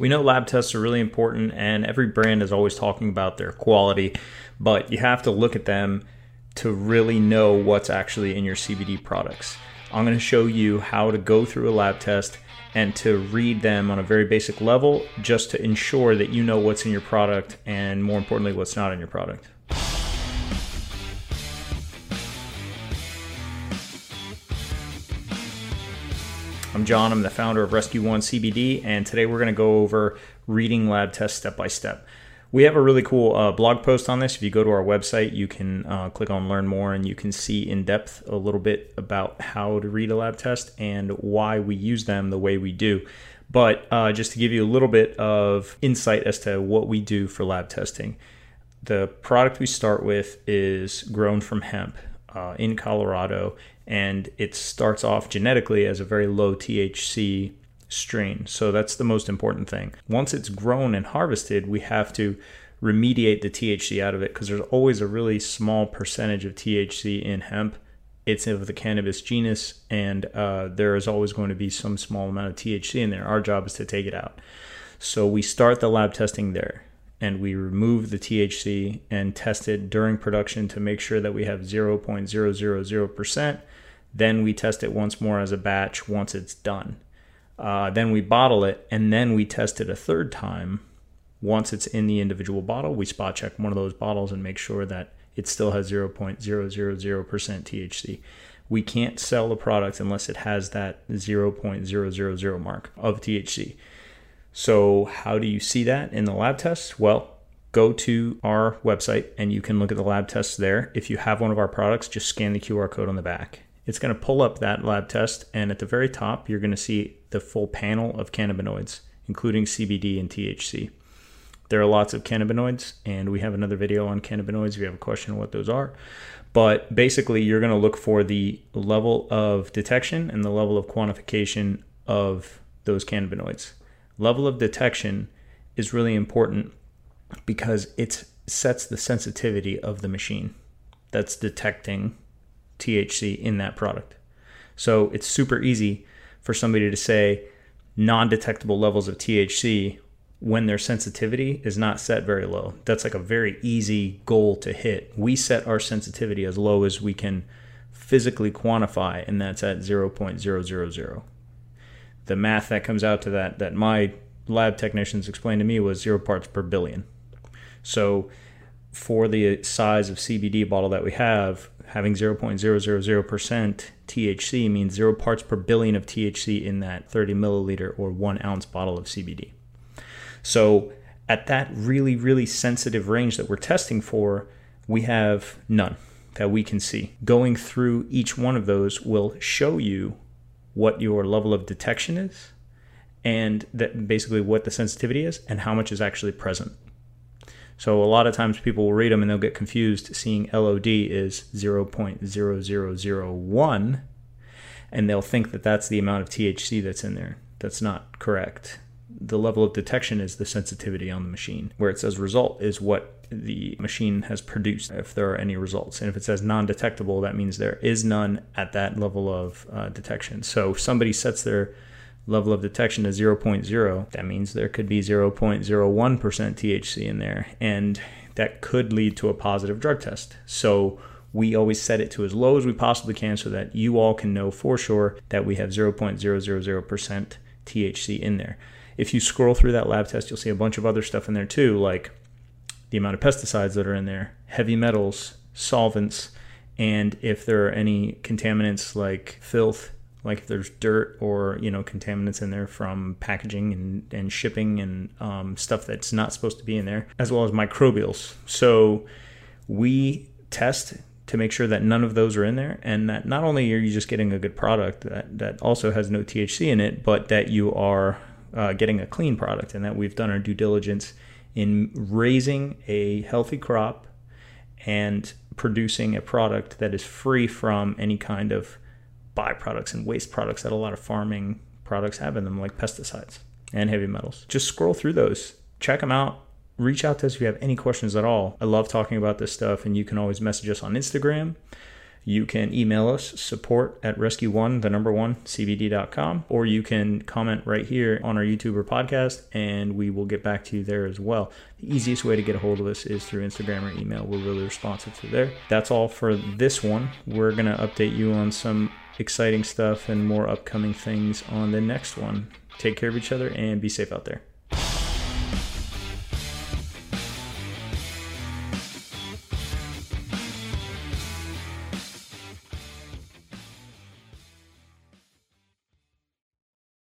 We know lab tests are really important, and every brand is always talking about their quality, but you have to look at them to really know what's actually in your CBD products. I'm going to show you how to go through a lab test and to read them on a very basic level just to ensure that you know what's in your product and more importantly, what's not in your product. I'm John, I'm the founder of Rescue One CBD, and today we're going to go over reading lab tests step by step. We have a really cool uh, blog post on this. If you go to our website, you can uh, click on Learn More and you can see in depth a little bit about how to read a lab test and why we use them the way we do. But uh, just to give you a little bit of insight as to what we do for lab testing, the product we start with is grown from hemp uh, in Colorado, and it starts off genetically as a very low THC strain. So that's the most important thing. Once it's grown and harvested, we have to remediate the THC out of it because there's always a really small percentage of THC in hemp. It's of the cannabis genus, and uh, there is always going to be some small amount of THC in there. Our job is to take it out. So we start the lab testing there and we remove the THC and test it during production to make sure that we have 0.000%. Then we test it once more as a batch once it's done. Uh, then we bottle it, and then we test it a third time. Once it's in the individual bottle, we spot check one of those bottles and make sure that it still has 0.000% THC. We can't sell the product unless it has that 0.000 mark of THC. So, how do you see that in the lab tests? Well, go to our website and you can look at the lab tests there. If you have one of our products, just scan the QR code on the back it's going to pull up that lab test, and at the very top, you're going to see the full panel of cannabinoids, including CBD and THC. There are lots of cannabinoids, and we have another video on cannabinoids if you have a question on what those are. But basically, you're going to look for the level of detection and the level of quantification of those cannabinoids. Level of detection is really important because it sets the sensitivity of the machine that's detecting THC in that product. So it's super easy for somebody to say non detectable levels of THC when their sensitivity is not set very low. That's like a very easy goal to hit. We set our sensitivity as low as we can physically quantify, and that's at 0.000. The math that comes out to that, that my lab technicians explained to me, was zero parts per billion. So, for the size of CBD bottle that we have, having 0.000% THC means zero parts per billion of THC in that 30 milliliter or one ounce bottle of CBD. So, at that really, really sensitive range that we're testing for, we have none that we can see. Going through each one of those will show you what your level of detection is and that basically what the sensitivity is and how much is actually present. So a lot of times people will read them and they'll get confused seeing LOD is 0.0001 and they'll think that that's the amount of THC that's in there. That's not correct. The level of detection is the sensitivity on the machine. Where it says result is what the machine has produced if there are any results. And if it says non detectable, that means there is none at that level of uh, detection. So if somebody sets their level of detection to 0.0, that means there could be 0.01% THC in there. And that could lead to a positive drug test. So we always set it to as low as we possibly can so that you all can know for sure that we have 0.000% THC in there. If you scroll through that lab test, you'll see a bunch of other stuff in there too, like the amount of pesticides that are in there, heavy metals, solvents, and if there are any contaminants like filth like if there's dirt or you know contaminants in there from packaging and, and shipping and um, stuff that's not supposed to be in there as well as microbials. So we test to make sure that none of those are in there and that not only are you just getting a good product that, that also has no thc in it but that you are uh, getting a clean product and that we've done our due diligence in raising a healthy crop and producing a product that is free from any kind of byproducts and waste products that a lot of farming products have in them, like pesticides and heavy metals. Just scroll through those, check them out. Reach out to us if you have any questions at all. I love talking about this stuff, and you can always message us on Instagram. You can email us support at rescue one, the number one, CBD.com, or you can comment right here on our YouTube or podcast and we will get back to you there as well. The easiest way to get a hold of us is through Instagram or email. We're really responsive to there. That's all for this one. We're going to update you on some exciting stuff and more upcoming things on the next one. Take care of each other and be safe out there.